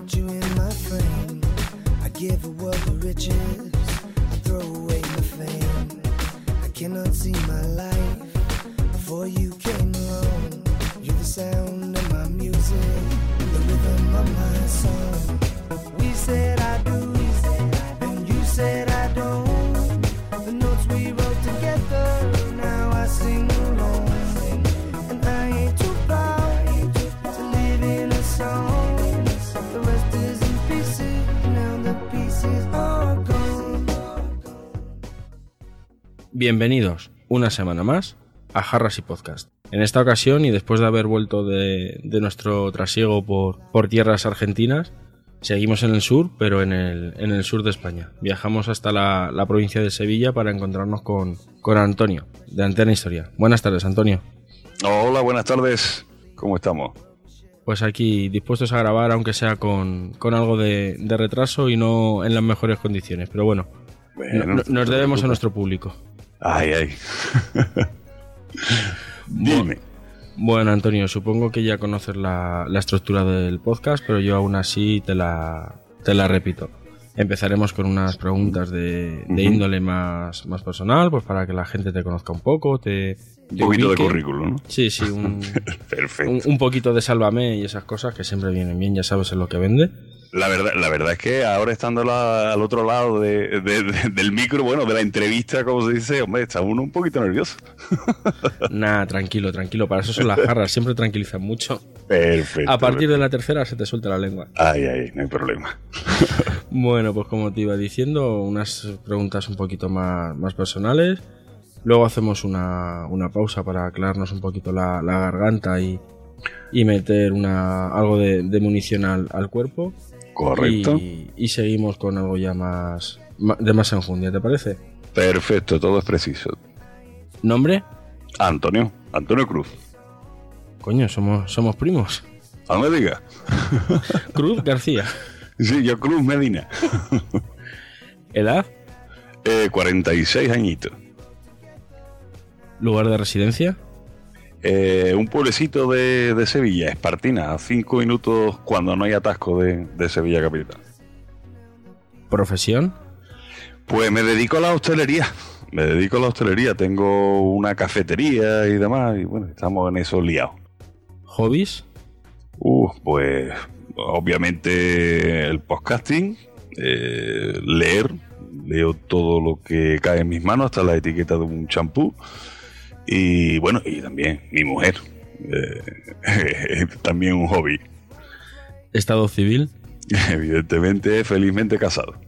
got you in my frame. I give a world of riches. I throw away my fame. I cannot see my life before you came along. You're the sound of my music, the rhythm of my song. We said I do, and you said I don't. The notes we wrote together, Bienvenidos una semana más a Jarras y Podcast. En esta ocasión, y después de haber vuelto de, de nuestro trasiego por, por tierras argentinas, seguimos en el sur, pero en el, en el sur de España. Viajamos hasta la, la provincia de Sevilla para encontrarnos con, con Antonio, de Antena Historia. Buenas tardes, Antonio. Hola, buenas tardes. ¿Cómo estamos? Pues aquí dispuestos a grabar, aunque sea con, con algo de, de retraso y no en las mejores condiciones. Pero bueno, no- nos debemos a nuestro público. Ay, ay. Dime. Bueno, Antonio, supongo que ya conoces la, la estructura del podcast, pero yo aún así te la, te la repito. Empezaremos con unas preguntas de, de índole más, más personal, pues para que la gente te conozca un poco, te, Un poquito de currículum, ¿no? Sí, sí, un, Perfecto. un, un poquito de sálvame y esas cosas que siempre vienen bien, ya sabes en lo que vende. La verdad, la verdad es que ahora estando la- al otro lado de- de- de- del micro, bueno, de la entrevista, como se dice, hombre, está uno un poquito nervioso. Nada, tranquilo, tranquilo, para eso son las jarras, siempre tranquilizan mucho. Perfecto. A partir de la tercera se te suelta la lengua. Ay, ay, no hay problema. Bueno, pues como te iba diciendo, unas preguntas un poquito más, más personales. Luego hacemos una, una pausa para aclararnos un poquito la, la garganta y, y meter una, algo de, de munición al, al cuerpo. Correcto. Y, y seguimos con algo ya más de más enjundia, ¿te parece? Perfecto, todo es preciso. ¿Nombre? Antonio, Antonio Cruz. Coño, somos, somos primos. No me diga. Cruz García. Sí, yo Cruz Medina. ¿Edad? Eh, 46 añitos. ¿Lugar de residencia? Eh, un pueblecito de, de Sevilla, Espartina, a cinco minutos cuando no hay atasco de, de Sevilla capital. ¿Profesión? Pues me dedico a la hostelería. Me dedico a la hostelería. Tengo una cafetería y demás. Y bueno, estamos en eso liados. ¿Hobbies? Uh, pues obviamente el podcasting, eh, leer, leo todo lo que cae en mis manos, hasta la etiqueta de un champú. Y bueno, y también mi mujer. Eh, también un hobby. ¿Estado civil? Evidentemente, felizmente casado.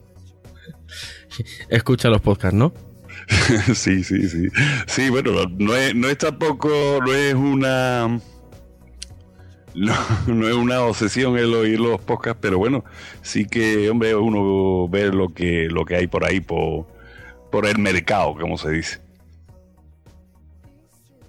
Escucha los podcasts, ¿no? sí, sí, sí. Sí, bueno, no es, no es tampoco, no es una... No, no es una obsesión el oír los podcasts, pero bueno, sí que, hombre, uno ve lo que, lo que hay por ahí, por, por el mercado, como se dice.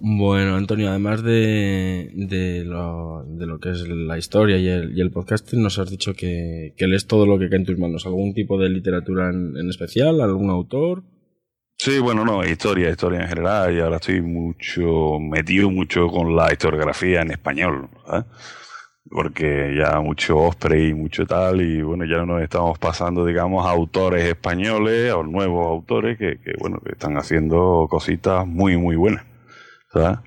Bueno, Antonio, además de, de, lo, de lo que es la historia y el, y el podcasting, nos has dicho que, que lees todo lo que cae en tus manos. ¿Algún tipo de literatura en, en especial? ¿Algún autor? Sí, bueno, no, historia, historia en general, y ahora estoy mucho metido mucho con la historiografía en español. Porque ya mucho Osprey y mucho tal, y bueno, ya nos estamos pasando, digamos, a autores españoles, o nuevos autores que, que bueno, que están haciendo cositas muy, muy buenas, ¿sabes?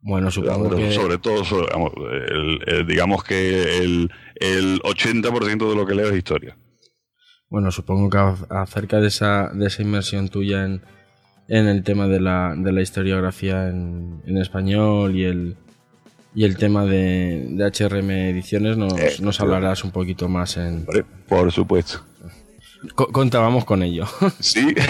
Bueno, supongo que... sobre todo, sobre- vamos, el- el- digamos que el, el 80% de lo que leo es historia. Bueno, supongo que acerca de esa, de esa inmersión tuya en, en el tema de la, de la historiografía en, en español y el, y el tema de, de HRM Ediciones nos, Eh, nos hablarás un poquito más en... Por supuesto. Co- contábamos con ello. Sí.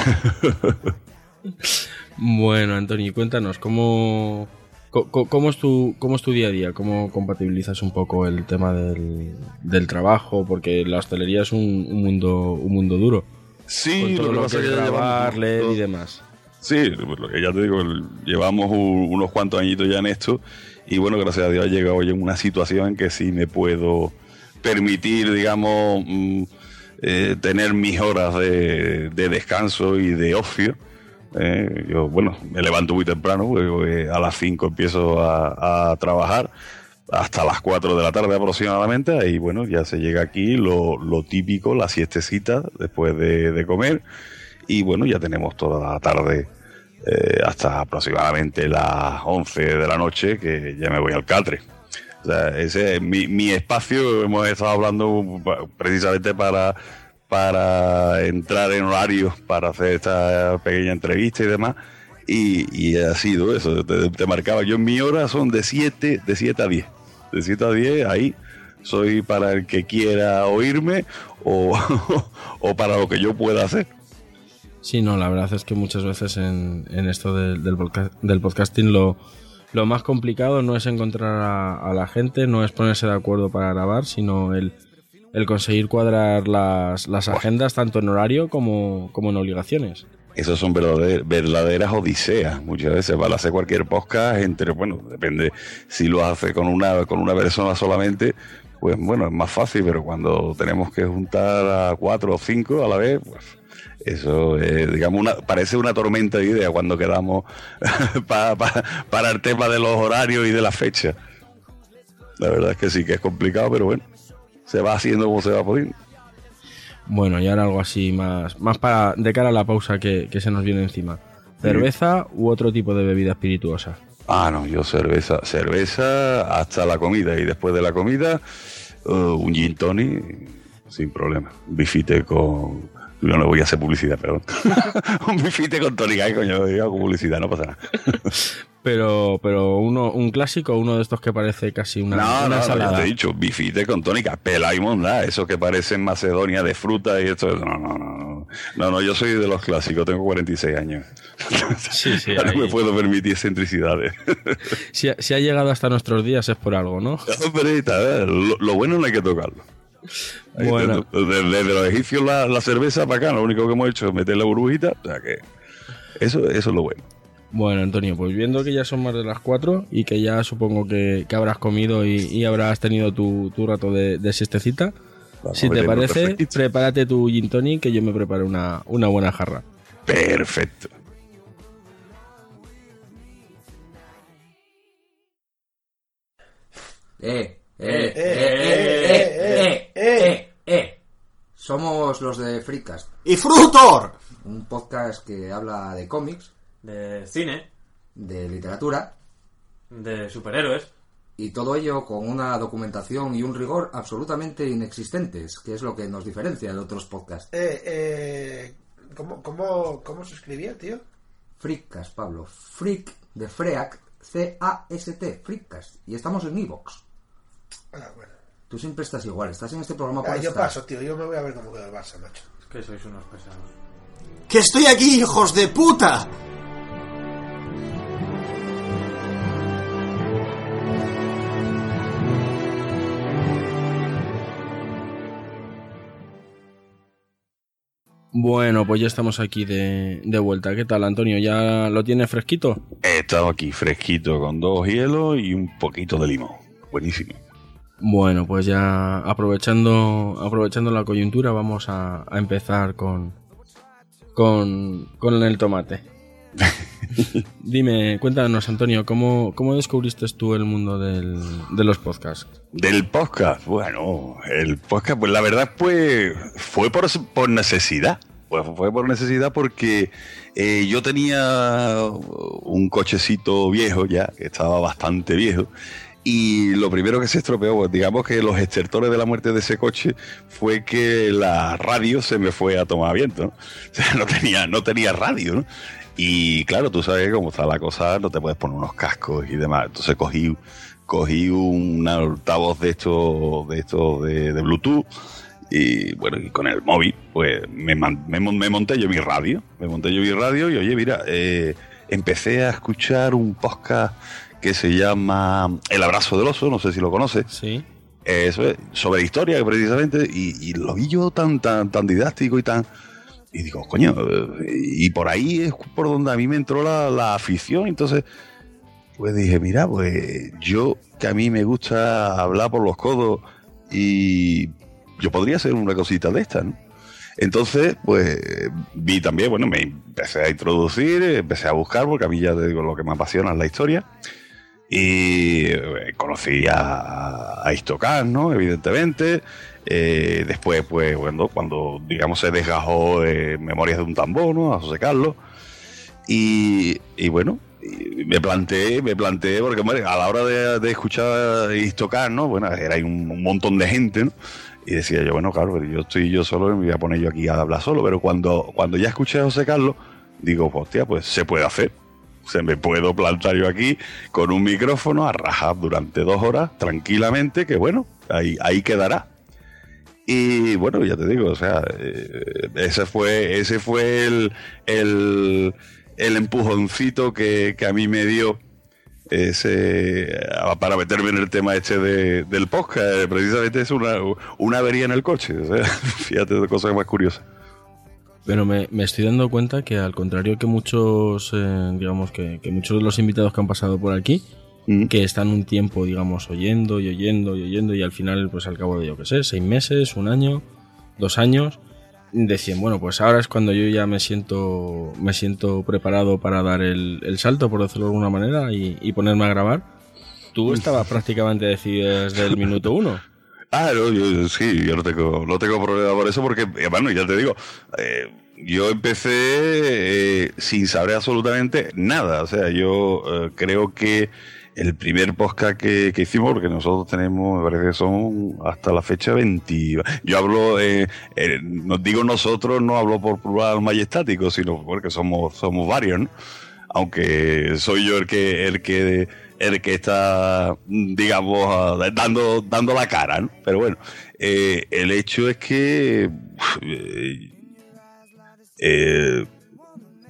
Bueno, Antonio, cuéntanos, ¿cómo, co- cómo, es tu, ¿cómo es tu día a día? ¿Cómo compatibilizas un poco el tema del, del trabajo? Porque la hostelería es un, un mundo, un mundo duro. Sí, con todo lo que que grabar, leer y demás. Sí, lo que ya te digo, llevamos unos cuantos añitos ya en esto y bueno, gracias a Dios he llegado ya en una situación en que sí me puedo permitir, digamos, mm, eh, tener mis horas de, de descanso y de ocio. Eh, yo, bueno, me levanto muy temprano, a las 5 empiezo a, a trabajar, hasta las 4 de la tarde aproximadamente. Y bueno, ya se llega aquí lo, lo típico, la siestecita después de, de, comer. Y bueno, ya tenemos toda la tarde eh, hasta aproximadamente las 11 de la noche que ya me voy al catre. O sea, ese es mi, mi espacio. Hemos estado hablando precisamente para, para entrar en horario, para hacer esta pequeña entrevista y demás. Y, ha sido eso, te, marcaba. Yo en mi hora son de 7, de 7 a 10 de 7 a 10, ahí soy para el que quiera oírme o, o para lo que yo pueda hacer. Sí, no, la verdad es que muchas veces en, esto del, del, podcast, del, podcasting lo, lo, más complicado no es encontrar a, la gente, no es ponerse de acuerdo para grabar, sino el, el conseguir cuadrar las, las agendas tanto en horario como, como en obligaciones. Esos son verdaderas, verdaderas odiseas. Muchas veces para hacer cualquier podcast entre, bueno, depende si lo hace con una, con una persona solamente, pues bueno, es más fácil, pero cuando tenemos que juntar a cuatro o cinco a la vez, pues eso es, digamos, una, parece una tormenta de ideas cuando quedamos para, para, para el tema de los horarios y de la fecha. La verdad es que sí que es complicado, pero bueno, se va haciendo como se va poniendo. Bueno, y ahora algo así más, más para de cara a la pausa que, que se nos viene encima. ¿Cerveza sí. u otro tipo de bebida espirituosa? Ah, no, yo cerveza, cerveza hasta la comida y después de la comida uh, un gin tonic sin problema. Bifite con, no voy a hacer publicidad, perdón. un bifite con tónica, ¿eh, coño, hago publicidad, no pasa nada. pero, pero uno, un clásico, uno de estos que parece casi una, no, una no, ensalada. No, te he dicho, bifite con tónica, pela y monda, eso que parece en Macedonia de fruta y esto. No, no, no, no. No, yo soy de los clásicos, tengo 46 años. Sí, sí. no me puedo permitir excentricidades. si, si ha llegado hasta nuestros días es por algo, ¿no? Hombre, lo, lo bueno no hay que tocarlo. Bueno. Desde, desde, los egipcios la, la, cerveza para acá, lo único que hemos hecho es meter la burbujita, o sea que eso, eso es lo bueno. Bueno, Antonio, pues viendo que ya son más de las 4 y que ya supongo que, que habrás comido y, y, habrás tenido tu, tu rato de, de siestecita, Vamos si te parece, prepárate tu gin tonic que yo me preparo una, una buena jarra. Perfecto. Eh, eh, eh, eh, eh, eh, Somos los de Freecast. ¡Y Frutor! Un podcast que habla de cómics, de cine, de literatura, de superhéroes. Y todo ello con una documentación y un rigor absolutamente inexistentes, que es lo que nos diferencia de otros podcasts. Eh, eh, ¿cómo, cómo, ¿Cómo se escribía, tío? Freakcast, Pablo. Freak de Freak, C-A-S-T, Freakcast. Y estamos en Evox. Ah, bueno. Tú siempre estás igual, estás en este programa por ah, Yo estar. paso, tío, yo me voy a ver cómo queda el Barça, macho. Es que sois unos pesados. ¡Que estoy aquí, hijos de puta! Bueno, pues ya estamos aquí de, de, vuelta. ¿Qué tal, Antonio? ¿Ya lo tienes fresquito? He estado aquí fresquito con dos hielos y un poquito de limón. Buenísimo. Bueno, pues ya aprovechando, aprovechando la coyuntura, vamos a, a empezar con, con, con el tomate. Dime, cuéntanos, Antonio, ¿cómo, ¿cómo descubriste tú el mundo del, de los podcasts? Del podcast, bueno, el podcast, pues la verdad, pues fue por, por necesidad. Pues fue por necesidad porque eh, yo tenía un cochecito viejo ya, que estaba bastante viejo, y lo primero que se estropeó, pues digamos que los estertores de la muerte de ese coche fue que la radio se me fue a tomar viento, ¿no? O sea, no tenía, no tenía radio, ¿no? Y claro, tú sabes cómo está la cosa, no te puedes poner unos cascos y demás. Entonces cogí, cogí un altavoz de estos de, estos de, de Bluetooth y bueno, y con el móvil, pues me, me, me, monté yo mi radio. Me monté yo mi radio y oye, mira, eh, empecé a escuchar un podcast que se llama El abrazo del oso, no sé si lo conoces. Sí. Eso es, sobre historia precisamente, y, y, lo vi yo tan, tan, tan didáctico y tan... Y digo, coño, y por ahí es por donde a mí me entró la, la afición, entonces pues dije, mira, pues yo que a mí me gusta hablar por los codos y yo podría hacer una cosita de esta, ¿no? Entonces, pues vi también, bueno, me empecé a introducir, empecé a buscar, porque a mí ya te digo, lo que me apasiona es la historia. Y eh, conocí a, a ¿no? Evidentemente. Eh, después, pues, cuando, cuando, digamos, se desgajó de Memorias de un tambor, ¿no? A José Carlos. Y, y bueno, me planteé, me planteé, porque a la hora de, de escuchar tocar, ¿no? Bueno, era un, un montón de gente, ¿no? Y decía yo, bueno, claro, pero yo estoy yo solo y me voy a poner yo aquí a hablar solo. Pero cuando, cuando ya escuché a José Carlos, digo, hostia, pues se puede hacer. Se me puedo plantar yo aquí con un micrófono a rajar durante dos horas tranquilamente, que bueno, ahí, ahí quedará. Y bueno, ya te digo, o sea, eh, ese fue, ese fue el, el, el empujoncito que, que a mí me dio ese para meterme en el tema este de, del podcast. Eh, Precisamente es una, una avería en el coche. O sea, fíjate de cosas más curiosas. Pero me, me estoy dando cuenta que al contrario que muchos, eh, digamos que, que muchos de los invitados que han pasado por aquí, Mm. que están un tiempo, digamos, oyendo y oyendo y oyendo y al final, pues al cabo de, yo qué sé, seis meses, un año, dos años, decían, bueno, pues ahora es cuando yo ya me siento, me siento preparado para dar el, el salto, por decirlo de alguna manera, y, y ponerme a grabar. Tú estabas prácticamente decidido desde el minuto uno. Ah, no, yo, sí, yo no tengo, no tengo problema por eso porque, eh, bueno, ya te digo, eh, yo empecé eh, sin saber absolutamente nada. O sea, yo eh, creo que el primer podcast que, que hicimos, porque nosotros tenemos, me parece que son hasta la fecha 20. Yo hablo, eh, eh, nos digo nosotros, no hablo por plural majestático, sino porque somos, somos varios, ¿no? Aunque soy yo el que, el que, el que está, digamos, ah, dando, dando la cara, ¿no? Pero bueno, eh, el hecho es que eh, eh,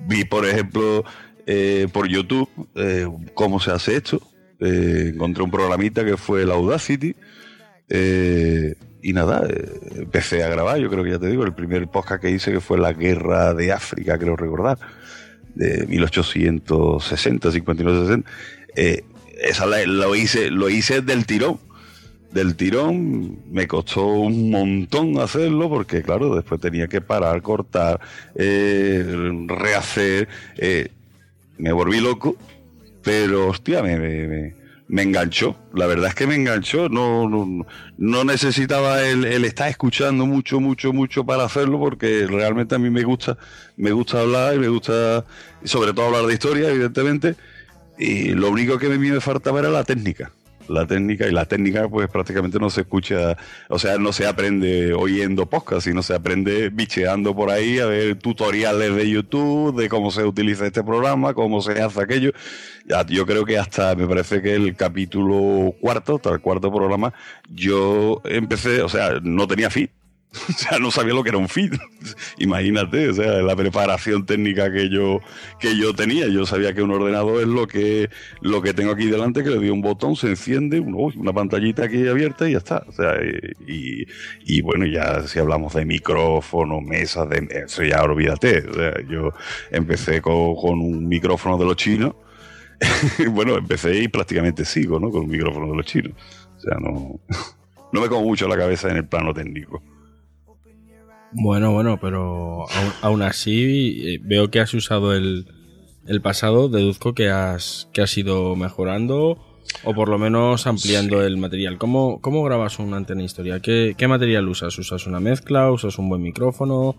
vi, por ejemplo, por YouTube cómo se hace esto. Eh, encontré un programita que fue el Audacity. eh, y nada, eh, empecé a grabar. Yo creo que ya te digo, el primer podcast que hice que fue la guerra de África, creo recordar, de 1860, 59, 60. Eh, esa la- lo hice, lo hice del tirón. Del tirón me costó un montón hacerlo porque, claro, después tenía que parar, cortar, eh, rehacer. eh, me volví loco, pero hostia, me, me, me- enganchó. La verdad es que me enganchó. No, no, no necesitaba el, el estar escuchando mucho, mucho, mucho para hacerlo, porque realmente a mí me gusta, me gusta hablar y me gusta, sobre todo hablar de historia, evidentemente. Y lo único que a mí me faltaba era la técnica. La técnica, y la técnica, pues prácticamente no se escucha, o sea, no se aprende oyendo podcast, sino se aprende bicheando por ahí, a ver tutoriales de YouTube, de cómo se utiliza este programa, cómo se hace aquello. Yo creo que hasta, me parece que el capítulo cuarto, hasta el cuarto programa, yo empecé, o sea, no tenía feed. O sea, no sabía lo que era un feed. Imagínate, o sea, la preparación técnica que yo, que yo tenía. Yo sabía que un ordenador es lo que, lo que tengo aquí delante, que le doy un botón, se enciende, una pantallita aquí abierta y ya está. O sea, y, y bueno, ya si hablamos de micrófono, mesas, de, eso ya olvídate. O sea, yo empecé con, con un micrófono de los chinos. bueno, empecé y prácticamente sigo, ¿no? Con un micrófono de los chinos. O sea, no, no me como mucho la cabeza en el plano técnico. Bueno, bueno, pero aún, aún así eh, veo que has usado el, el pasado, deduzco que has, que has ido mejorando o por lo menos ampliando el material. ¿Cómo, ¿Cómo grabas una antena historia? ¿Qué, ¿Qué material usas? ¿Usas una mezcla? ¿Usas un buen micrófono?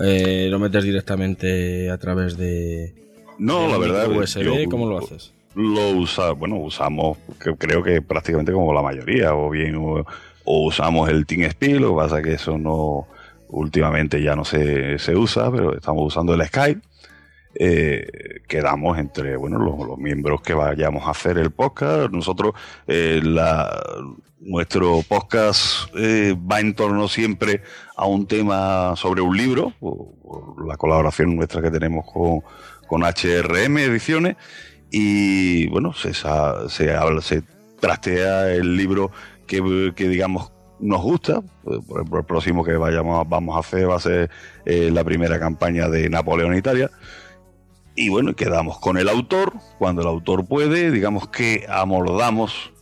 Eh, ¿Lo metes directamente a través de, No, de la un verdad. USB? yo- ¿Cómo lo haces? Lo usa, bueno, usamos, creo que prácticamente como la mayoría, o bien o, o usamos el Team Speed, lo que pasa es que eso no, últimamente ya no se, se usa, pero estamos usando el Skype. Eh, quedamos entre bueno los, miembros que vayamos a hacer el podcast. Nosotros, eh, la, nuestro podcast eh, va en torno siempre a un tema sobre un libro, por, la colaboración nuestra que tenemos con, con HRM Ediciones. Y bueno, se, se, habla- se trastea el libro que, que digamos nos gusta. Por ejemplo, el próximo que vayamos vamos a hacer va a ser eh, la primera campaña de Napoleón Italia. Y bueno, quedamos con el autor, cuando el autor puede, digamos que amordamos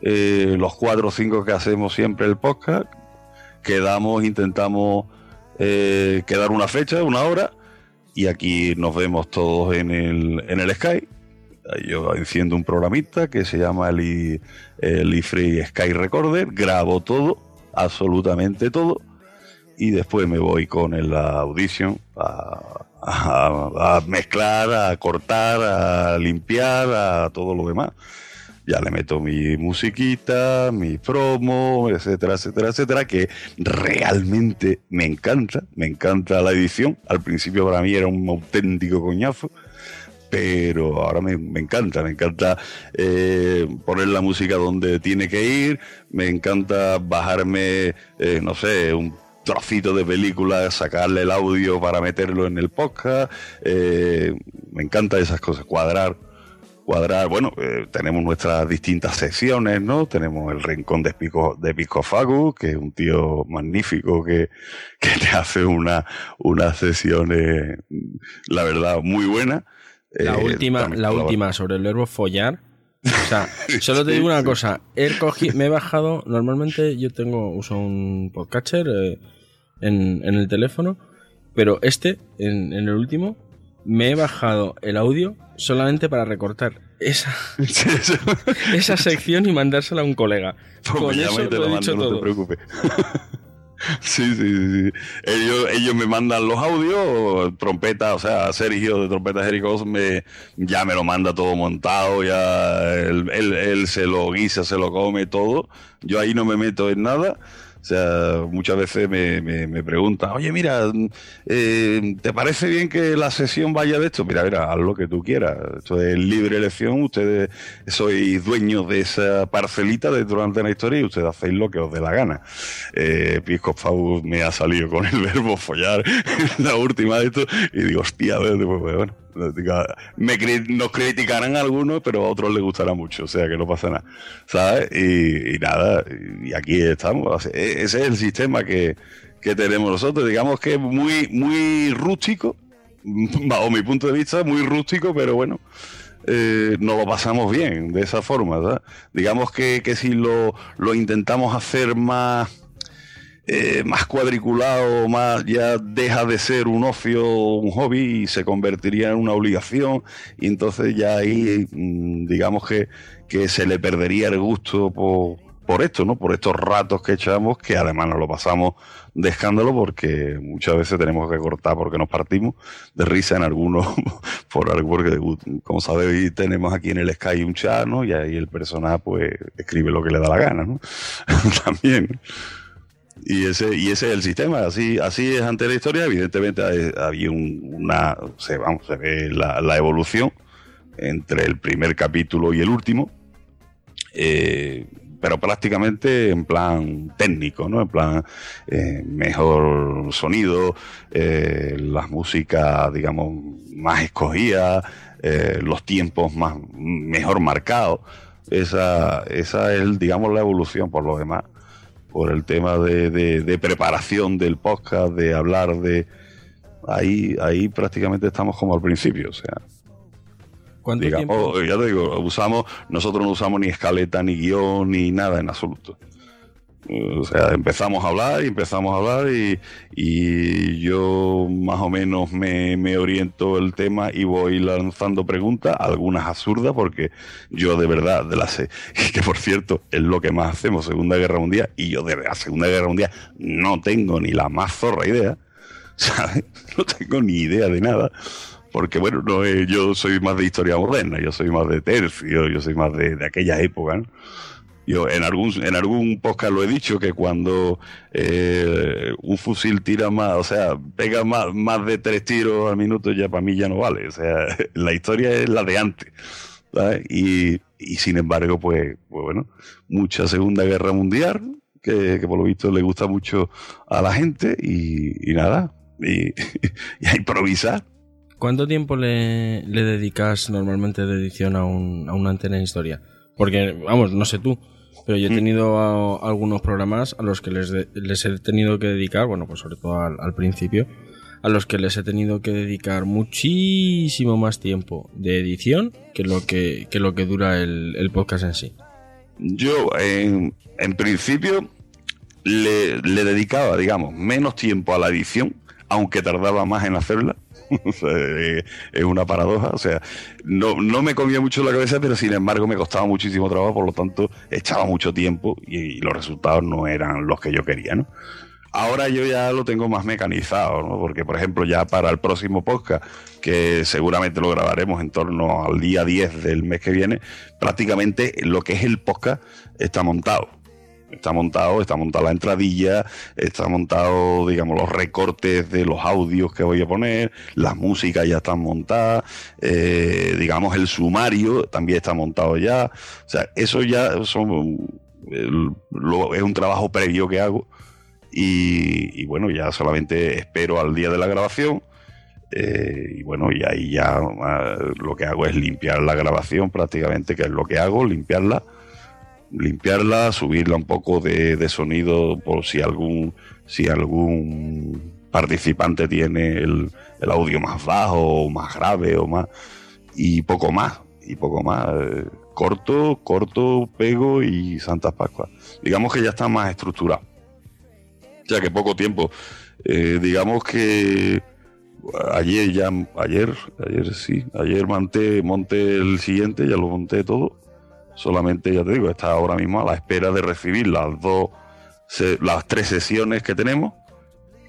eh, los cuatro o cinco que hacemos siempre el podcast, quedamos, intentamos eh, quedar una fecha, una hora, y aquí nos vemos todos en el, en el Skype Yo enciendo un programita que se llama el, I- el iFree Sky Recorder, grabo todo, absolutamente todo, y después me voy con el Audition a, a- a mezclar, a cortar, a limpiar, a todo lo demás. Ya le meto mi musiquita, mi promo, etcétera, etcétera, etcétera, que realmente me encanta, me encanta la edición. Al principio para mí era un auténtico coñazo, pero ahora me, encanta, me encanta eh, poner la música donde tiene que ir, me encanta bajarme, eh, no sé, un trocito de película, sacarle el audio para meterlo en el podcast, eh, me encanta esas cosas, cuadrar cuadrar, bueno, eh, tenemos nuestras distintas secciones, ¿no? Tenemos el rincón de Pico, de que es un tío magnífico que, que te hace una, unas sesiones, la verdad, muy buenas. La Eh, última, la última sobre el verbo follar. O sea, solo te digo una cosa. He cogi- me he bajado. Normalmente yo tengo, uso un podcatcher eh, en, en el teléfono. Pero este, en, en el último, me he bajado el audio solamente para recortar esa, esa sección y mandársela a un colega. Pues Con eso te lo he dicho mando, no todo. te preocupes. Sí, sí, sí. Ellos, ellos me mandan los audios, trompeta, o sea, Sergio de Trompeta Jericó me, ya me lo manda todo montado, ya él, él se lo guisa, se lo come todo. Yo ahí no me meto en nada. O sea, muchas veces me, me, me preguntan, oye, mira, eh, ¿te parece bien que la sesión vaya de esto? Mira, mira, haz lo que tú quieras. Esto es libre elección. Ustedes sois dueños de esa parcelita de Antena Historia y ustedes hacéis lo que os dé la gana. Eh, Pisco Pau me ha salido con el verbo follar la última de esto y digo, hostia, pues, bueno. Me, nos criticarán algunos, pero a otros les gustará mucho, o sea que no pasa nada, ¿sabes? Y, nada, y aquí estamos. E- Ese es el sistema que, que tenemos nosotros, digamos que es muy, muy rústico, bajo mi punto de vista, muy rústico, pero bueno, eh, nos lo pasamos bien de esa forma. Digamos que, que si lo, lo intentamos hacer más eh, más cuadriculado, más ya deja de ser un ocio, un hobby y se convertiría en una obligación y entonces ya ahí mm, digamos que, que se le perdería el gusto por, por esto, ¿no? Por estos ratos que echamos que además nos lo pasamos de escándalo porque muchas veces tenemos que cortar porque nos partimos de risa en algunos por algo porque como sabéis tenemos aquí en el Sky un chat, ¿no? Y ahí el personaje pues escribe lo que le da la gana, ¿no? También. Y ese, y ese es el sistema, así, así es ante la historia, evidentemente había un- una, se, vamos, se ve la, la evolución entre el primer capítulo y el último, eh, pero prácticamente en plan técnico, ¿no? En plan eh, mejor sonido, eh, las músicas, digamos, más escogidas, eh, los tiempos más mejor marcados. Esa, esa es, digamos, la evolución por lo demás por el tema de, de- de preparación del podcast, de hablar de... Ahí, ahí prácticamente estamos como al principio, o sea, ¿Cuánto digamos, tiempo? ya te digo, usamos, nosotros no usamos ni escaleta, ni guion, ni nada en absoluto. Eh, O sea, empezamos a hablar y empezamos a hablar y, yo más o menos me, oriento el tema y voy lanzando preguntas, algunas absurdas, porque yo de verdad, de la se- que por cierto es lo que más hacemos, Segunda Guerra Mundial, y yo de la Segunda Guerra Mundial no tengo ni la más zorra idea, ¿sabes? No tengo ni idea de nada. Porque bueno, no es- yo soy más de historia moderna, yo soy más de tercio, yo soy más de, de aquella época, ¿no? Yo en algún, en algún podcast lo he dicho que cuando eh, un fusil tira más, o sea, pega más, más de tres tiros al minuto, ya para mí ya no vale. O sea, la historia es la de antes. Y, y sin embargo, pues, pues bueno, mucha Segunda Guerra Mundial, que, que por lo visto le gusta mucho a la gente, y, nada, y, y a improvisar. ¿Cuánto tiempo le, le dedicas normalmente de edición a, un, a una antena de historia? Porque, vamos, no sé tú, pero yo he Mm. tenido a- algunos programas a los que les, de- les he tenido que dedicar, bueno, pues sobre todo al, al principio, a los que les he tenido que dedicar muchísimo más tiempo de edición que lo que, que, lo que dura el, el podcast en sí. Yo, en, en principio, le, le dedicaba, digamos, menos tiempo a la edición, aunque tardaba más en hacerla. Eh, es una paradoja. O sea, no, no me comía mucho la cabeza, pero sin embargo me costaba muchísimo trabajo, por lo tanto echaba mucho tiempo y, y los resultados no eran los que yo quería, ¿no? Ahora yo ya lo tengo más mecanizado, ¿no? Porque, por ejemplo, ya para el próximo podcast, que seguramente lo grabaremos en torno al día 10 del mes que viene, prácticamente lo que es el podcast está montado. Está montado, está montada la entradilla, está montado, digamos, los recortes de los audios que voy a poner, las músicas ya están montadas, eh, digamos, el sumario también está montado ya. O sea, eso ya son, es un trabajo previo que hago y, y bueno, ya solamente espero al día de la grabación. eh, y bueno, y ahí ya ah, lo que hago es limpiar la grabación prácticamente, que es lo que hago, limpiarla, limpiarla, subirla un poco de, de sonido por si algún, si algún participante tiene el, el audio más bajo o más grave o más, y poco más, y poco más. eh, corto, corto, pego y Santas Pascuas. Digamos que ya está más estructurado. O sea que poco tiempo. Eh, digamos que ayer ya, ayer, ayer sí, ayer monté, monté el siguiente, ya lo monté todo. Solamente, ya te digo, está ahora mismo a la espera de recibir las dos, las tres sesiones que tenemos,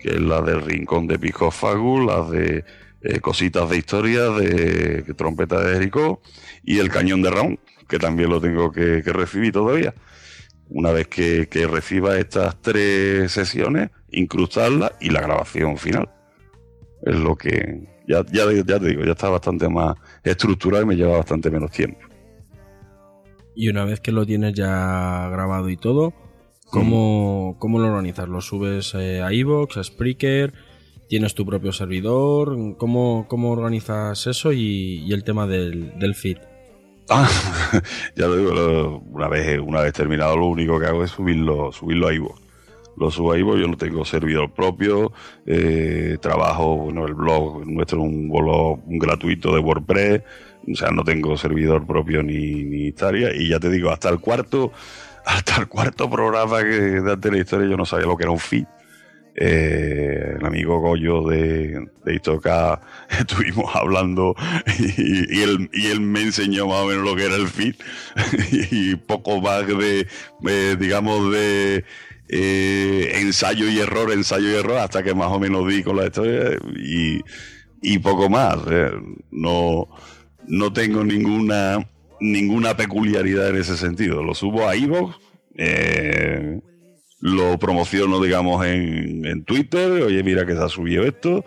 que es la del Rincón de Pico Fagu, las de eh, Cositas de Historia, de Trompeta de Jericó y el Cañón de Raúl, que también lo tengo que, recibir todavía una vez que, reciba estas tres sesiones, incrustarlas y la grabación final. Es lo que ya, ya te digo, ya está bastante más estructurado y me lleva bastante menos tiempo. Y una vez que lo tienes ya grabado y todo, ¿cómo, cómo lo organizas? ¿Lo subes eh, a Evox, a Spreaker? ¿Tienes tu propio servidor? ¿Cómo, cómo organizas eso y, y el tema del, del feed? Ah, ya lo digo, lo- una vez, una vez terminado, lo único que hago es subirlo, subirlo a Ivo. Lo subo a Ivo, yo no tengo servidor propio, eh, trabajo, bueno, el blog nuestro es un blog gratuito de WordPress, o sea, no tengo servidor propio ni, ni historia, y ya te digo, hasta el cuarto, hasta el cuarto programa que de la historia yo no sabía lo que era un feed. Eh, el amigo Goyo de, de Istoca estuvimos hablando y, y él, y él me enseñó más o menos lo que era el feed y poco más de, eh, digamos, de eh, ensayo y error, ensayo y error, hasta que más o menos di con la historia y, poco más. eh, no, no tengo ninguna, ninguna peculiaridad en ese sentido. Lo subo a Evox. Eh, lo promociono, digamos, en, en Twitter. Oye, mira que se ha subido esto.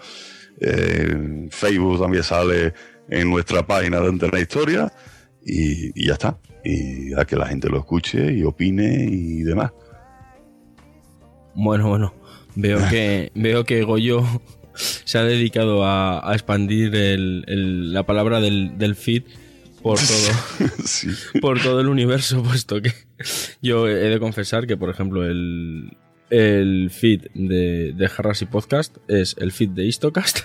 En Facebook también sale en nuestra página de Internet Historia. Y ya está. Y a que la gente lo escuche y opine y demás. Bueno, bueno, veo que, veo que Goyo se ha dedicado a, a expandir el- el- la palabra del, del feed por todo, sí. por todo el universo, puesto que yo he de confesar que, por ejemplo, el, el feed de, de Jarras y Podcast es el feed de Istocast,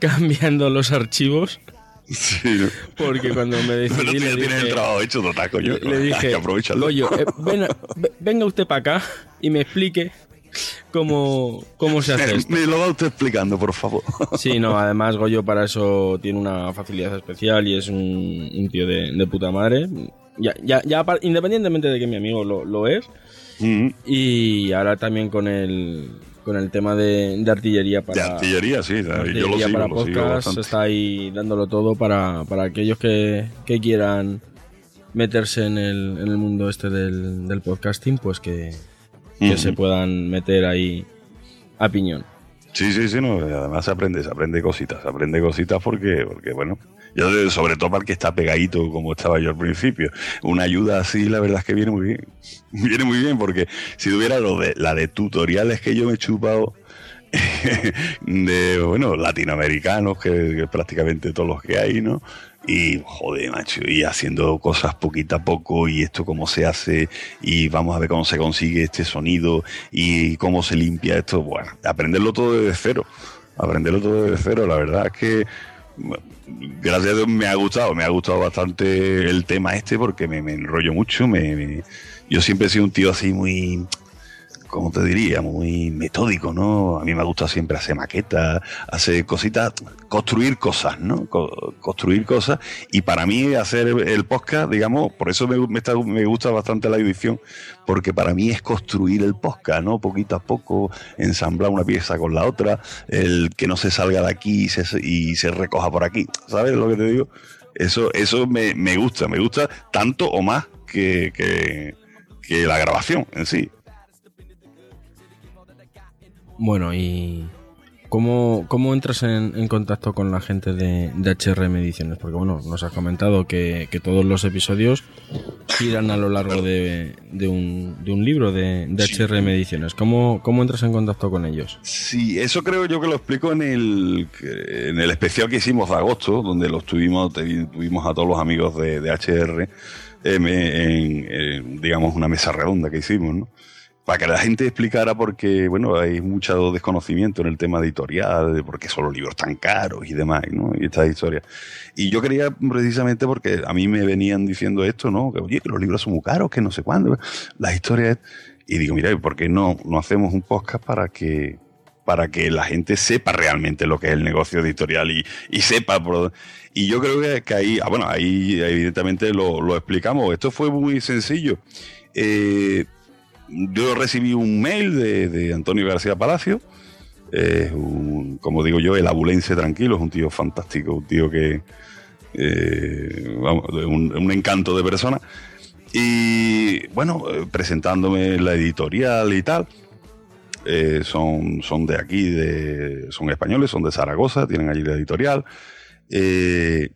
cambiando los archivos, Sí. porque cuando me Pero decidí ya le tienes el dije, trabajo hecho, total, coño. le, le dije. Goyo, eh, ven venga usted para acá y me explique cómo, cómo se hace esto. Me lo va usted explicando, por favor. Sí, no, además Goyo para eso tiene una facilidad especial y es un, un tío de, de puta madre. Ya, ya, ya independientemente de que mi amigo lo, lo es. Mm. Y ahora también con el, con el tema de, de artillería para, De artillería, sí. yo lo sigo, para lo podcast está ahí dándolo todo para, para aquellos que, que quieran meterse en el, en el mundo este del, del podcasting, pues que, que se puedan meter ahí a piñón. Sí, sí, sí, no, además se aprende, se aprende cositas, se aprende cositas porque, porque bueno, yo sobre todo para el que está pegadito como estaba yo al principio, una ayuda así la verdad es que viene muy bien, viene muy bien porque si tuviera de, la de tutoriales que yo me he chupado de, bueno, latinoamericanos, que, prácticamente todos los que hay, ¿no? Y, joder, macho, y haciendo cosas poquito a poco, y esto cómo se hace, y vamos a ver cómo se consigue este sonido, y cómo se limpia esto. Bueno, aprenderlo todo desde cero. Aprenderlo todo desde cero, la verdad es que gracias a Dios me ha gustado, me ha gustado bastante el tema este porque me, me enrollo mucho, me, me- yo siempre he sido un tío así muy como te diría, muy metódico, ¿no? A mí me gusta siempre hacer maquetas, hacer cositas, construir cosas, ¿no? Co- construir cosas. Y para mí hacer el podcast, digamos, por eso me, me me gusta bastante la edición, porque para mí es construir el podcast, ¿no? Poquito a poco, ensamblar una pieza con la otra, el que no se salga de aquí y se, y se recoja por aquí. ¿Sabes lo que te digo? Eso, eso me, me gusta, me gusta tanto o más que, que la grabación en sí. Bueno, y ¿cómo, cómo entras en, en contacto con la gente de, de HRM Ediciones? Porque bueno, nos has comentado que, que todos los episodios giran a lo largo de, de un, de un libro de, Sí. HRM Ediciones. ¿Cómo, ¿Cómo entras en contacto con ellos? Sí, eso creo yo que lo explico en el, en el especial que hicimos de agosto, donde los tuvimos, tuvimos a todos los amigos de, de HR en, en, digamos, una mesa redonda que hicimos, ¿no? Para que la gente explicara porque, bueno, hay mucho desconocimiento en el tema editorial, de por qué son los libros tan caros y demás, ¿no? Y estas historias. Y yo quería precisamente porque a mí me venían diciendo esto, ¿no? Que, oye, que los libros son muy caros, que no sé cuándo. Las historias... Y digo, mira, ¿y ¿por qué no, no hacemos un podcast para que, para que la gente sepa realmente lo que es el negocio editorial y, y sepa por y yo creo que, que ahí ah, bueno ahí evidentemente lo, lo explicamos esto fue muy sencillo Eh, yo recibí un mail de, de Antonio García Palacio es un- como digo yo el abulense tranquilo es un tío fantástico un tío que eh, un, encanto de persona y bueno eh, presentándome la editorial y tal eh, son, son de aquí, de, son españoles, son de Zaragoza, tienen allí la editorial. Eh,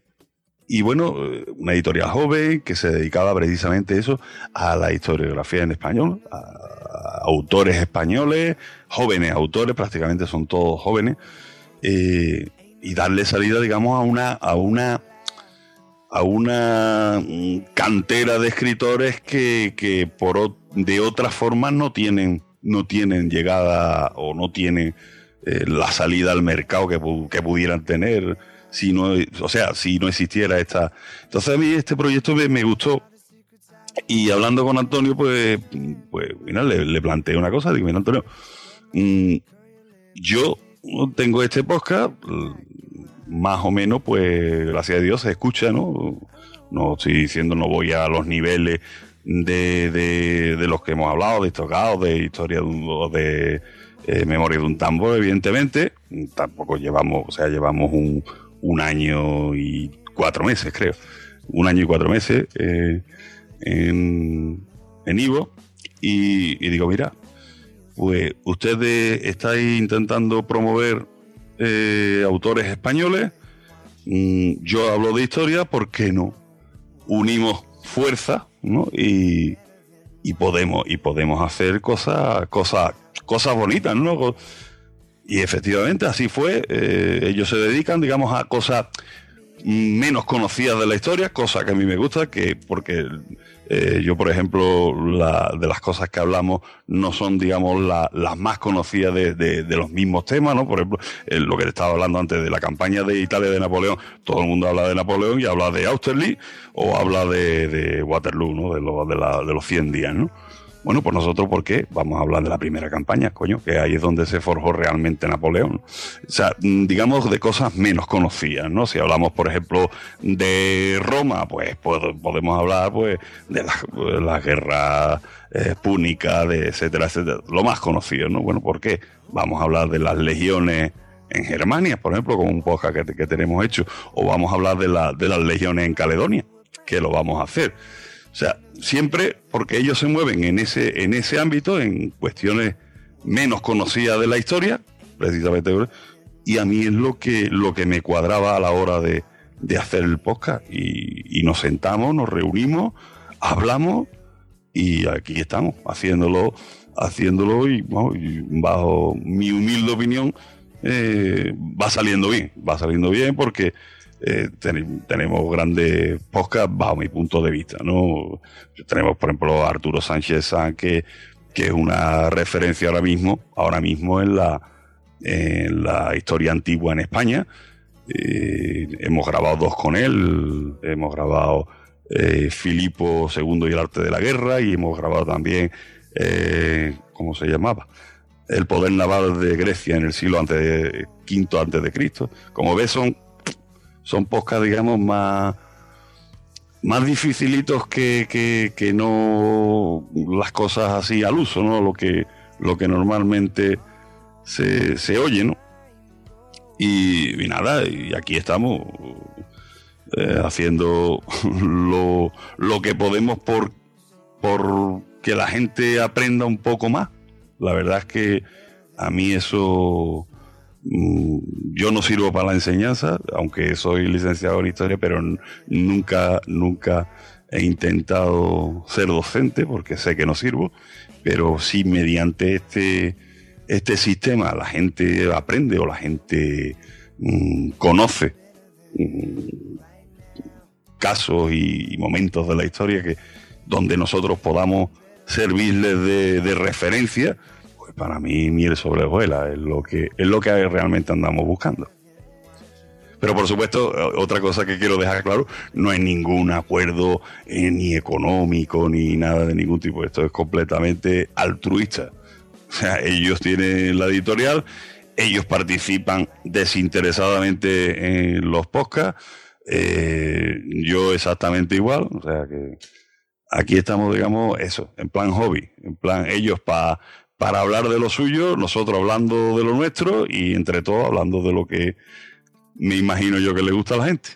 y bueno, una editorial joven que se dedicaba precisamente eso, a la historiografía en español, a, a autores españoles, jóvenes autores, prácticamente son todos jóvenes, eh, y darle salida, digamos, a una, a una a una mm, cantera de escritores que, que por de otras formas no tienen no tienen llegada o no tienen eh, la salida al mercado que, que pudieran tener si no o sea si no existiera esta entonces a mí este proyecto me, me gustó y hablando con Antonio pues pues mira, le, planteé una cosa digo mira Antonio mm, yo tengo este podcast más o menos, pues, gracias a Dios se escucha, ¿no? No estoy diciendo, no voy a los niveles de, de, de los que hemos hablado, de tocados, de historia de, de eh, memoria de un tambor, evidentemente. Tampoco llevamos, o sea, llevamos un, un año y cuatro meses, creo. Un año y cuatro meses eh, en, en Ivo. Y, digo, mira, pues ustedes estáis intentando promover eh, autores españoles. Mm, yo hablo de historia, ¿por qué no? Unimos fuerzas, ¿no? Y, y podemos, y podemos hacer cosas, cosas, cosas bonitas, ¿no? Y efectivamente así fue. Eh, ellos se dedican, digamos, a cosas menos conocidas de la historia, cosa que a mí me gusta, que porque eh, yo, por ejemplo, la- de las cosas que hablamos no son, digamos, la- las más conocidas de, los mismos temas, ¿no? Por ejemplo, lo que te estaba hablando antes de la campaña de Italia de Napoleón, todo el mundo habla de Napoleón y habla de Austerlitz o habla de, de Waterloo, ¿no? De, lo- la- de los 100 días, ¿no? Bueno, pues nosotros, ¿por qué? Vamos a hablar de la primera campaña, coño, que ahí es donde se forjó realmente Napoleón. O sea, mm, digamos de cosas menos conocidas, ¿no? Si hablamos, por ejemplo, de Roma, pues pod- podemos hablar, pues, de las de las guerras eh, púnicas, de etcétera, etcétera. Lo más conocido, ¿no? Bueno, ¿por qué? Vamos a hablar de las legiones en Germania, por ejemplo, con un podcast que, que tenemos hecho, o vamos a hablar de, la, de las legiones en Caledonia, que lo vamos a hacer. O sea, siempre porque ellos se mueven en ese, en ese ámbito, en cuestiones menos conocidas de la historia, precisamente. Y a mí es lo que, lo que me cuadraba a la hora de, de hacer el podcast. Y, nos sentamos, nos reunimos, hablamos y aquí estamos, haciéndolo, haciéndolo y bajo mi humilde opinión, eh, va saliendo bien, va saliendo bien porque eh, ten- tenemos grandes podcasts bajo mi punto de vista, ¿no? Tenemos, por ejemplo, Arturo Sánchez San, que, que es una referencia ahora mismo, ahora mismo en la, en la historia antigua en España. Eh, hemos grabado dos con él, hemos grabado eh, Filipo II y el arte de la guerra, y hemos grabado también ¿cómo se llamaba? El poder naval de Grecia en el siglo antes de, quinto antes de Cristo. Como ves, son, son podcasts, digamos, más, más dificilitos que, que, que no las cosas así al uso, ¿no? Lo que, lo que normalmente se, se oye, ¿no? Y, nada, y aquí estamos eh, haciendo lo, lo que podemos por, por que la gente aprenda un poco más. La verdad es que a mí eso yo no sirvo para la enseñanza, aunque soy licenciado en historia, pero nunca, nunca he intentado ser docente porque sé que no sirvo, pero sí mediante este, este sistema la gente aprende o la gente mm, conoce mm, casos y, momentos de la historia que donde nosotros podamos servirles de, referencia, para mí miel sobre hojuelas es lo que es lo que realmente andamos buscando. Pero por supuesto, otra cosa que quiero dejar claro, no es ningún acuerdo eh, ni económico ni nada de ningún tipo. Esto es completamente altruista. O sea, ellos tienen la editorial, ellos participan desinteresadamente en los podcasts, eh, yo exactamente igual. O sea que aquí estamos, digamos, eso, en plan hobby, en plan ellos pa- para hablar de lo suyo, nosotros hablando de lo nuestro y entre todos hablando de lo que me imagino yo que le gusta a la gente.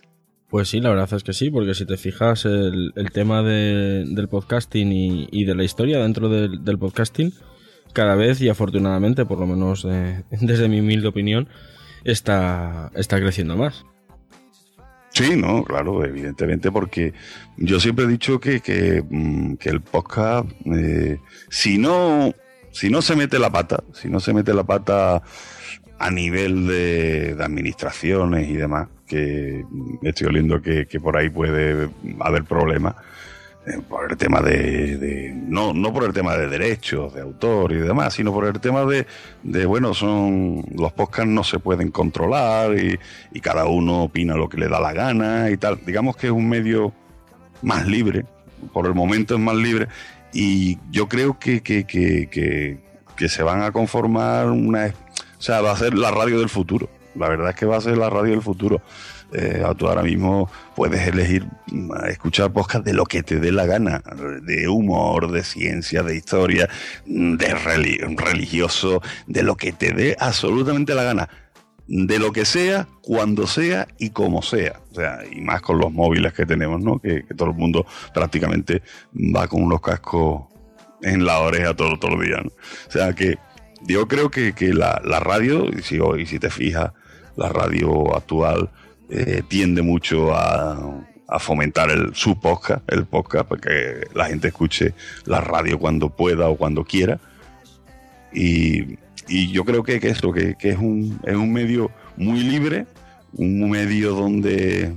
Pues sí, la verdad es que sí, porque si te fijas, el, el tema de- del podcasting y, y de la historia dentro del, del podcasting, cada vez y afortunadamente, por lo menos eh, desde mi humilde opinión, está, está creciendo más. Sí, no, claro, evidentemente, porque yo siempre he dicho que, que, mm, que el podcast, eh, si no, si no se mete la pata, si no se mete la pata a nivel de, administraciones y demás, que estoy oliendo que, que por ahí puede haber problemas, eh, por el tema de, de- no, no por el tema de derechos de autor y demás, sino por el tema de, de bueno, son los podcasts no se pueden controlar y, y cada uno opina lo que le da la gana y tal. Digamos que es un medio más libre, por el momento es más libre y yo creo que, que, que, que, que se van a conformar una... O sea, va a ser la radio del futuro. La verdad es que va a ser la radio del futuro. Eh, tú ahora mismo puedes elegir mm, escuchar podcast de lo que te dé la gana, de humor, de ciencia, de historia, mm, de reli- religioso, de lo que te dé absolutamente la gana, de lo que sea, cuando sea y como sea. O sea, y más con los móviles que tenemos, ¿no? Que, que todo el mundo prácticamente va con unos cascos en la oreja todo, todos los días, ¿no? O sea que yo creo que, que la, la radio, y si, y si te fijas, la radio actual eh, tiende mucho a, a fomentar el, su podcast, el podcast, porque la gente escuche la radio cuando pueda o cuando quiera. Y, y yo creo que, que eso, que, que es, un, es un medio muy libre, un medio donde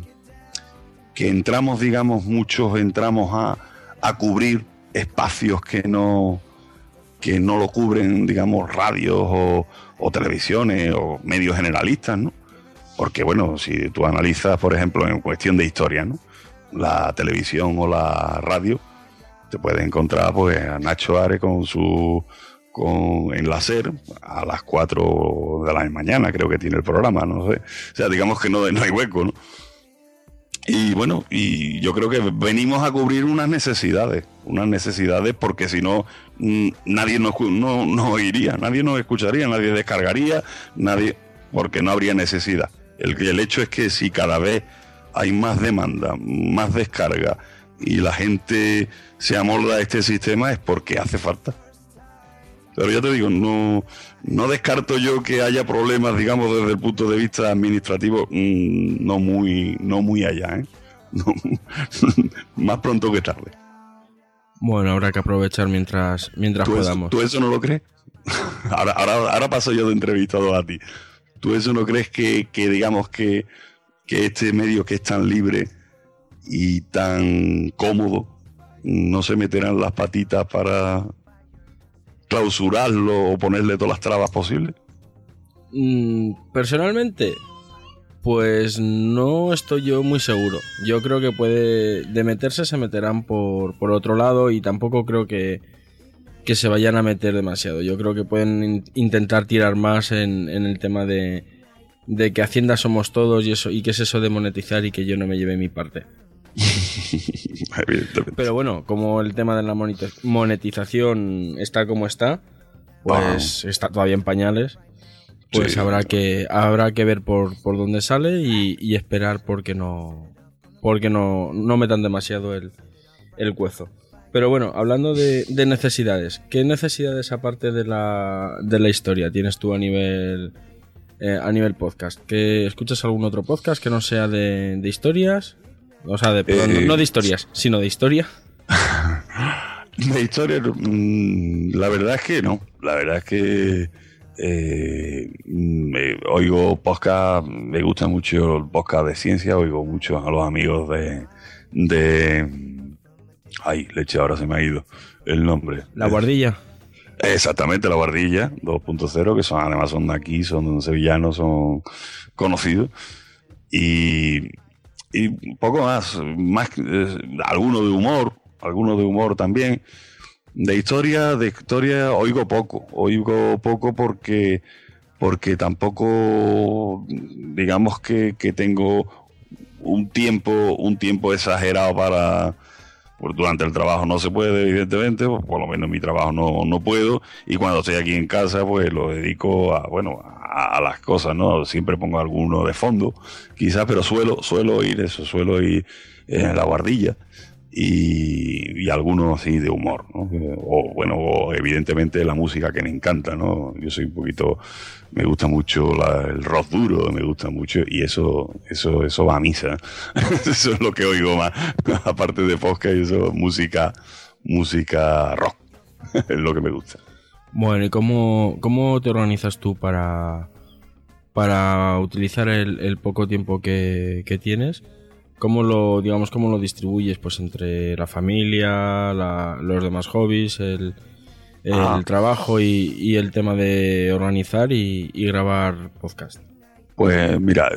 que entramos, digamos, muchos entramos a, a cubrir espacios que no, que no lo cubren, digamos, radios o, o televisiones o medios generalistas, ¿no? Porque, bueno, si tú analizas, por ejemplo, en cuestión de historia, ¿no? La televisión o la radio, te puedes encontrar, pues, a Nacho Are con su. Con, en la SER a las 4 de la mañana, creo que tiene el programa, no sé. O sea, digamos que no, no hay hueco, ¿no? Y bueno, y yo creo que venimos a cubrir unas necesidades, unas necesidades porque si no, mm, nadie nos, no, oiría, nadie nos escucharía, nadie descargaría, nadie, porque no habría necesidad. El, el hecho es que si cada vez hay más demanda, más descarga y la gente se amolda a este sistema es porque hace falta. Pero ya te digo, no, no descarto yo que haya problemas, digamos, desde el punto de vista administrativo, mm, no muy, no muy allá, ¿eh? No, más pronto que tarde. Bueno, habrá que aprovechar mientras, mientras ¿Tú eso, podamos. tú eso no lo crees? ahora, ahora, ahora paso yo de entrevistado a ti. ¿Tú eso no crees que, que digamos, que, que este medio que es tan libre y tan cómodo no se meterán las patitas para clausurarlo o ponerle todas las trabas posibles? Mm, personalmente, pues no estoy yo muy seguro. Yo creo que puede. De meterse se meterán por, por otro lado y tampoco creo que, que se vayan a meter demasiado. Yo creo que pueden in- intentar tirar más en, en el tema de, de que Hacienda somos todos y eso y que es eso de monetizar y que yo no me lleve mi parte. Pero bueno, como el tema de la monetiz- monetización está como está, pues está todavía en pañales. Pues Sí. habrá que habrá que ver por, por dónde sale y, y esperar porque no porque no, no metan demasiado el, el cuezo. Pero bueno, hablando de, de necesidades, ¿qué necesidades aparte de la, de la historia tienes tú a nivel eh, a nivel podcast? ¿Que escuchas algún otro podcast que no sea de, de historias? O sea, de, perdón, Eh, no de historias, sino de historia. De historia, mm, la verdad es que no. La verdad es que eh, me- oigo podcast, me gusta mucho el podcast de ciencia, oigo mucho a los amigos de. de ay, leche, ahora se me ha ido el nombre. La guardilla. Exactamente, la guardilla 2.0, que son además son de aquí, son sevillanos, son conocidos. Y, y poco más, más eh, alguno de humor, alguno de humor también. De historia, de historia oigo poco, oigo poco porque, porque tampoco, digamos que, que tengo un tiempo, un tiempo exagerado para, pues durante el trabajo no se puede, evidentemente, pues por lo menos en mi trabajo no, no puedo, y cuando estoy aquí en casa, pues lo dedico a, bueno, a, a las cosas, ¿no? Siempre pongo alguno de fondo, quizás, pero suelo, suelo oír eso, suelo ir en la guardilla. Y, y algunos así de humor, ¿no? O bueno, o evidentemente la música que me encanta, ¿no? Yo soy un poquito, me gusta mucho el rock duro, me gusta mucho, y eso, eso, eso va a misa. eso es lo que oigo más, aparte de podcast y eso, música, música rock, es lo que me gusta. Bueno, ¿y cómo, cómo te organizas tú para, para utilizar el, poco tiempo que tienes? ¿Cómo lo, digamos, cómo lo distribuyes? Pues entre la familia, la- los demás hobbies, el, el Ah. trabajo y, y el tema de organizar y, y grabar podcast. Pues mira,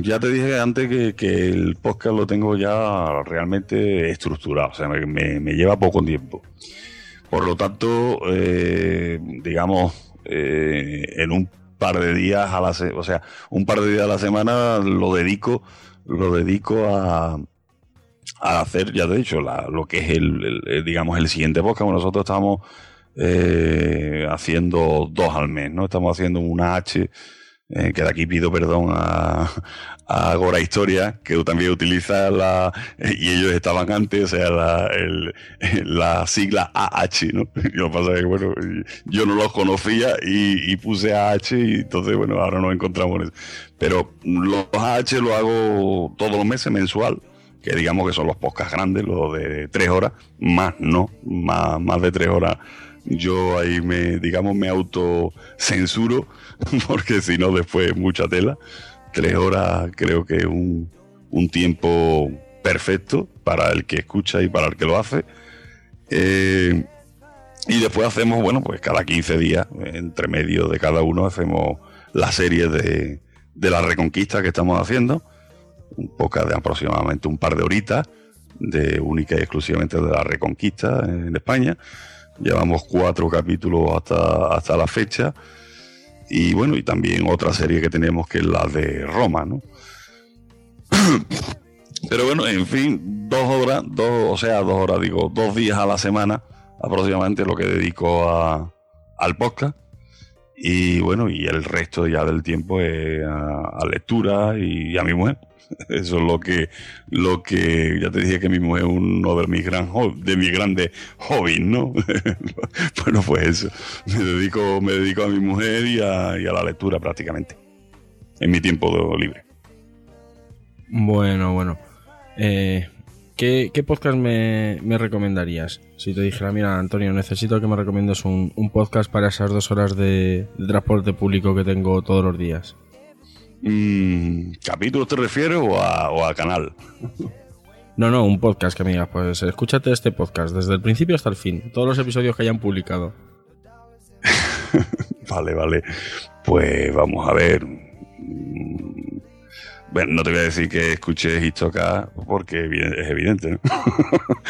ya te dije antes que, que el podcast lo tengo ya realmente estructurado, o sea, me, me- me lleva poco tiempo. Por lo tanto, eh, digamos, eh, en un par de días a la se- o sea, un par de días a la semana lo dedico, lo dedico a, a hacer, ya te he dicho, la- lo que es el, digamos, el siguiente podcast. Nosotros estamos eh, haciendo dos al mes, ¿no? Estamos haciendo una H eh, que de aquí pido perdón a, a Agora Historia, que también utiliza la, y ellos estaban antes, o sea, la, el- la sigla AH, ¿no? Y lo pasa que, bueno, yo no los conocía y, y puse AH y entonces, bueno, ahora nos encontramos en eso. Pero los AH lo hago todos los meses, mensual, que digamos que son los podcasts grandes, los de tres horas, más no, más, más de tres horas. Yo ahí me, digamos, me autocensuro, porque si no, después mucha tela. Tres horas creo que es un, un tiempo perfecto para el que escucha y para el que lo hace. Eh, y después hacemos, bueno, pues cada 15 días, entre medio de cada uno, hacemos la serie de, de la reconquista que estamos haciendo. Un poco de aproximadamente un par de horitas, de única y exclusivamente de la reconquista en España. Llevamos cuatro capítulos hasta, hasta la fecha. Y bueno, y también otra serie que tenemos que es la de Roma, ¿no? Pero bueno, en fin, dos horas, dos, o sea, dos horas, digo, dos días a la semana, aproximadamente lo que dedico a, al podcast. Y bueno, y el resto ya del tiempo es a, a lectura y a mi mujer. Eso es lo que, lo que, ya te dije que mi mujer es uno de mis, gran, de mis grandes hobbies, ¿no? bueno, pues eso. Me dedico, me dedico a mi mujer y a, la lectura prácticamente. En mi tiempo libre. Bueno, bueno. Eh, ¿qué, podcast me, me recomendarías? Si te dijera, mira, Antonio, necesito que me recomiendes un, podcast para esas dos horas de transporte público que tengo todos los días. Mm, ¿Capítulos te refieres o a, o a canal? No, no, un podcast que me digas, pues escúchate este podcast desde el principio hasta el fin, todos los episodios que hayan publicado. Vale, vale. Pues vamos a ver. Bueno, no te voy a decir que escuches Histoca porque es evidente, ¿no?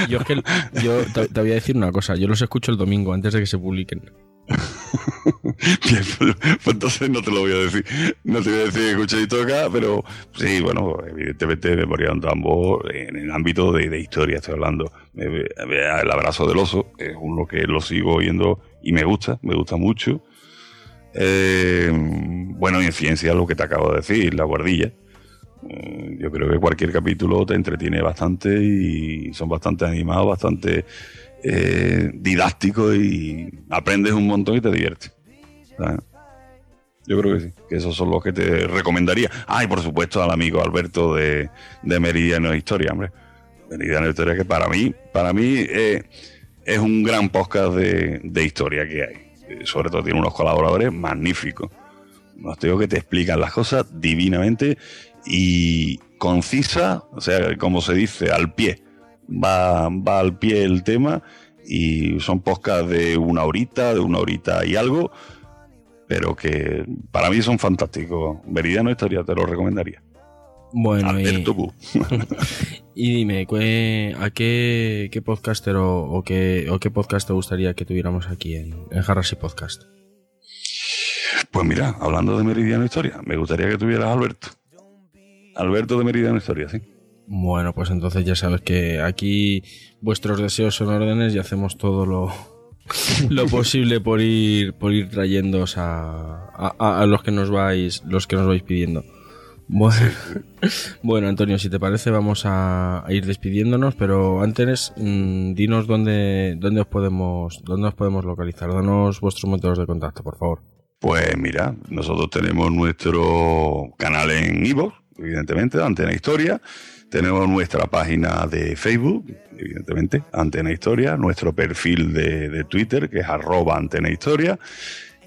Yo es que yo te, te voy a decir una cosa, yo los escucho el domingo antes de que se publiquen. Bien, pues, entonces no te lo voy a decir. No te voy a decir que escuches Histoca, pero sí, bueno, evidentemente Memoria de un tambor en el ámbito de, de historia estoy hablando. El abrazo del oso es uno que lo sigo oyendo y me gusta, me gusta mucho. Eh, bueno, y en ciencia lo que te acabo de decir, la guardilla. Eh, Yo creo que cualquier capítulo te entretiene bastante y son bastante animados, bastante eh, didácticos y aprendes un montón y te diviertes. Yo creo que sí, que esos son los que te recomendaría. Ah, y por supuesto al amigo Alberto de, de Meridiano Historia, hombre. Meridiano Historia que para mí, para mí eh, es un gran podcast de, de historia que hay. Eh, Sobre todo tiene unos colaboradores magníficos. Unos tíos que te explican las cosas divinamente y concisa, o sea, como se dice, al pie. Va, va al pie el tema y son podcasts de una horita, de una horita y algo, pero que para mí son fantásticos. Meridiano Historia te lo recomendaría. Bueno, y, Alberto Q. y dime, ¿qué- ¿a qué, qué podcaster o, o qué, o qué podcast te gustaría que tuviéramos aquí en, en Jarras y Podcast? Pues mira, hablando de Meridiano Historia, me gustaría que tuvieras a Alberto. Alberto de Meridiano Historia, sí. Bueno, pues entonces ya sabes que aquí vuestros deseos son órdenes y hacemos todo lo, lo posible por ir por ir trayéndoos a, a- los que nos vais los que nos vais pidiendo. Bueno, Antonio, si te parece vamos a, ir despidiéndonos, pero antes mm, dinos dónde dónde os podemos dónde os podemos localizar, danos vuestros métodos de contacto, por favor. Pues mira, nosotros tenemos nuestro canal en Ivo, evidentemente, Antena Historia. Tenemos nuestra página de Facebook, evidentemente, Antena Historia. Nuestro perfil de, de Twitter, que es arroba Antena Historia.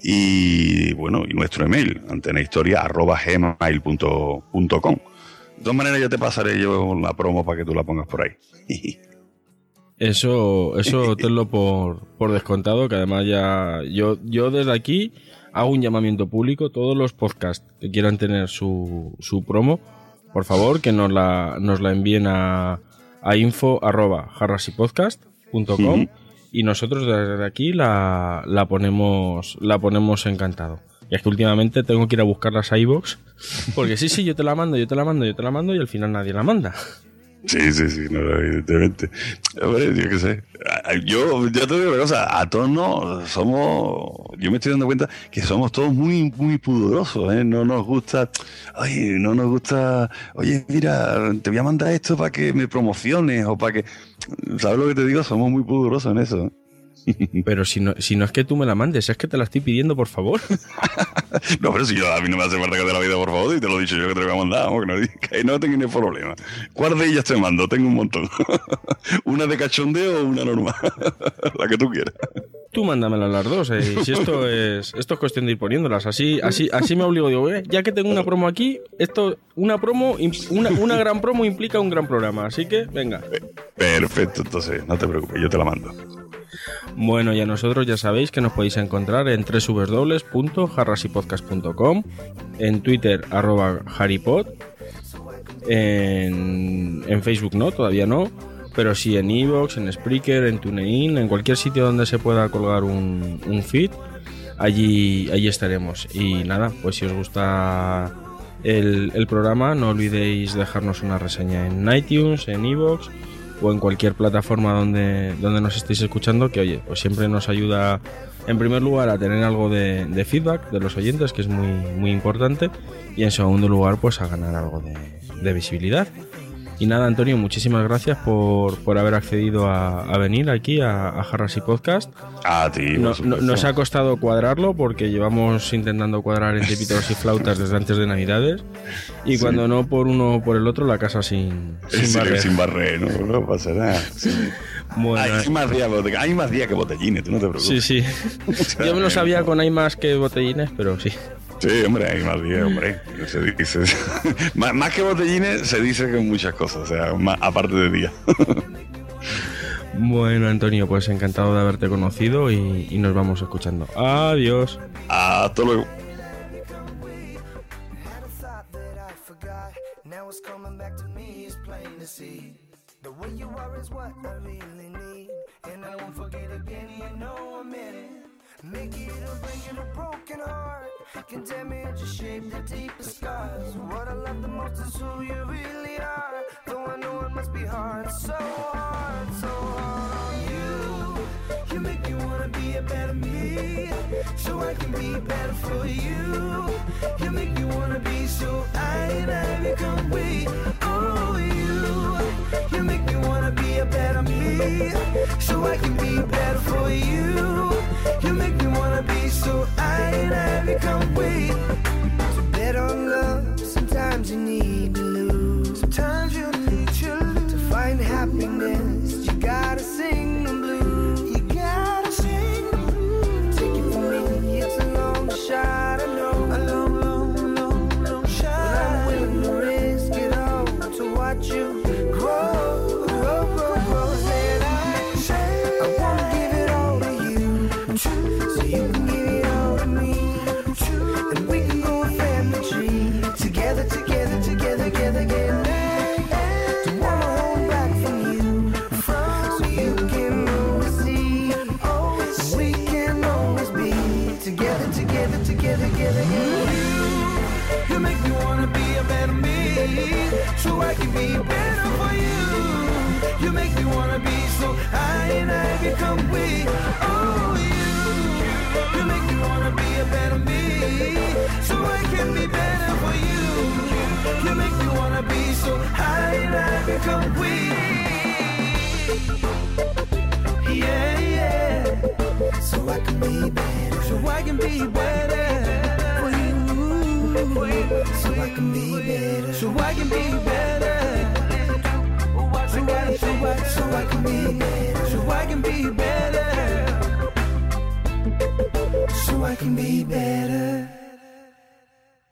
Y bueno, y nuestro email, antenahistoria arroba gmail.com. De todas maneras, ya te pasaré yo la promo para que tú la pongas por ahí. Eso, eso tenlo por, por descontado, que además ya yo, yo desde aquí hago un llamamiento público, todos los podcasts que quieran tener su, su promo, por favor que nos la, nos la envíen a, a info arroba jarrasypodcast.com Ujú. y nosotros desde aquí la, la ponemos la ponemos encantado. Y es que últimamente tengo que ir a buscarlas a iVoox, porque sí, sí, yo te la mando, yo te la mando, yo te la mando y al final nadie la manda. Sí, sí, sí, no, evidentemente. Hombre, yo qué sé. Yo, yo te digo una cosa, a todos no, somos, yo me estoy dando cuenta que somos todos muy, muy pudorosos, ¿eh? No nos gusta, oye, no nos gusta, oye, mira, te voy a mandar esto para que me promociones o para que, ¿sabes lo que te digo? Somos muy pudorosos en eso. Pero si no, si no es que tú me la mandes, es que te la estoy pidiendo, por favor. No, pero si yo a mí no me hace falta que te la vida, por favor, y te lo he dicho yo que te lo voy a mandar, vamos, que no, que no tengo ni problema. ¿Cuál de ellas te mando? Tengo un montón. una de cachondeo o una normal. la que tú quieras. Tú mándamela las dos, eh, si esto es esto es cuestión de ir poniéndolas, así así así me obligo, digo, "Eh, ya que tengo una promo aquí, esto una promo una, una gran promo implica un gran programa, así que venga. Perfecto, entonces, no te preocupes, yo te la mando. Bueno, y a nosotros ya sabéis que nos podéis encontrar en www.jarrasypodcast.com, en Twitter arroba harrypod, en, en Facebook no, todavía no, pero sí en Evox, en Spreaker, en TuneIn, en cualquier sitio donde se pueda colgar un, un feed, allí, allí estaremos. Y nada, pues si os gusta el, el programa, no olvidéis dejarnos una reseña en iTunes, en Evox o en cualquier plataforma donde, donde nos estéis escuchando, que oye, pues siempre nos ayuda en primer lugar a tener algo de, feedback de los oyentes, que es muy, muy importante, y en segundo lugar, pues a ganar algo de visibilidad. Y nada, Antonio, muchísimas gracias por, por haber accedido a, a venir aquí a, a Jarras y Podcast. A ti, No- nos ha costado cuadrarlo porque llevamos intentando cuadrar entre pítoros y flautas desde antes de Navidades. Y Sí. cuando no por uno o por el otro, la casa sin, sin Sí, barrer. sin barrer, no, no pasa nada. Sí. Bueno, hay, más días, bote- hay más días que botellines, tú no te preocupes. Sí, sí. Yo me lo sabía con hay más que botellines, pero sí. Sí, hombre, hay más días, hombre. Se dice, más, más que botellines, se dice que muchas cosas, o sea, más- aparte de días. Bueno, Antonio, pues encantado de haberte conocido y, y nos vamos escuchando. Adiós. Hasta luego. Make it break a broken heart can damage or shape the deepest scars. What I love the most is who you really are. Though I know it must be hard, so hard, so hard on you. You make me wanna be a better me, so I can be better for you. You make me wanna be so I and I become we. Oh, you. You make wanna be a better me, so I can be better for you. You make me wanna be so I and I become we. To bet on love, sometimes can be better for you. You make me wanna be so I and I become we. Yeah, yeah. So I can be better. So I can be better for you. So I can be better. So I can be better. So I can be better. So I can be better. So I can be better.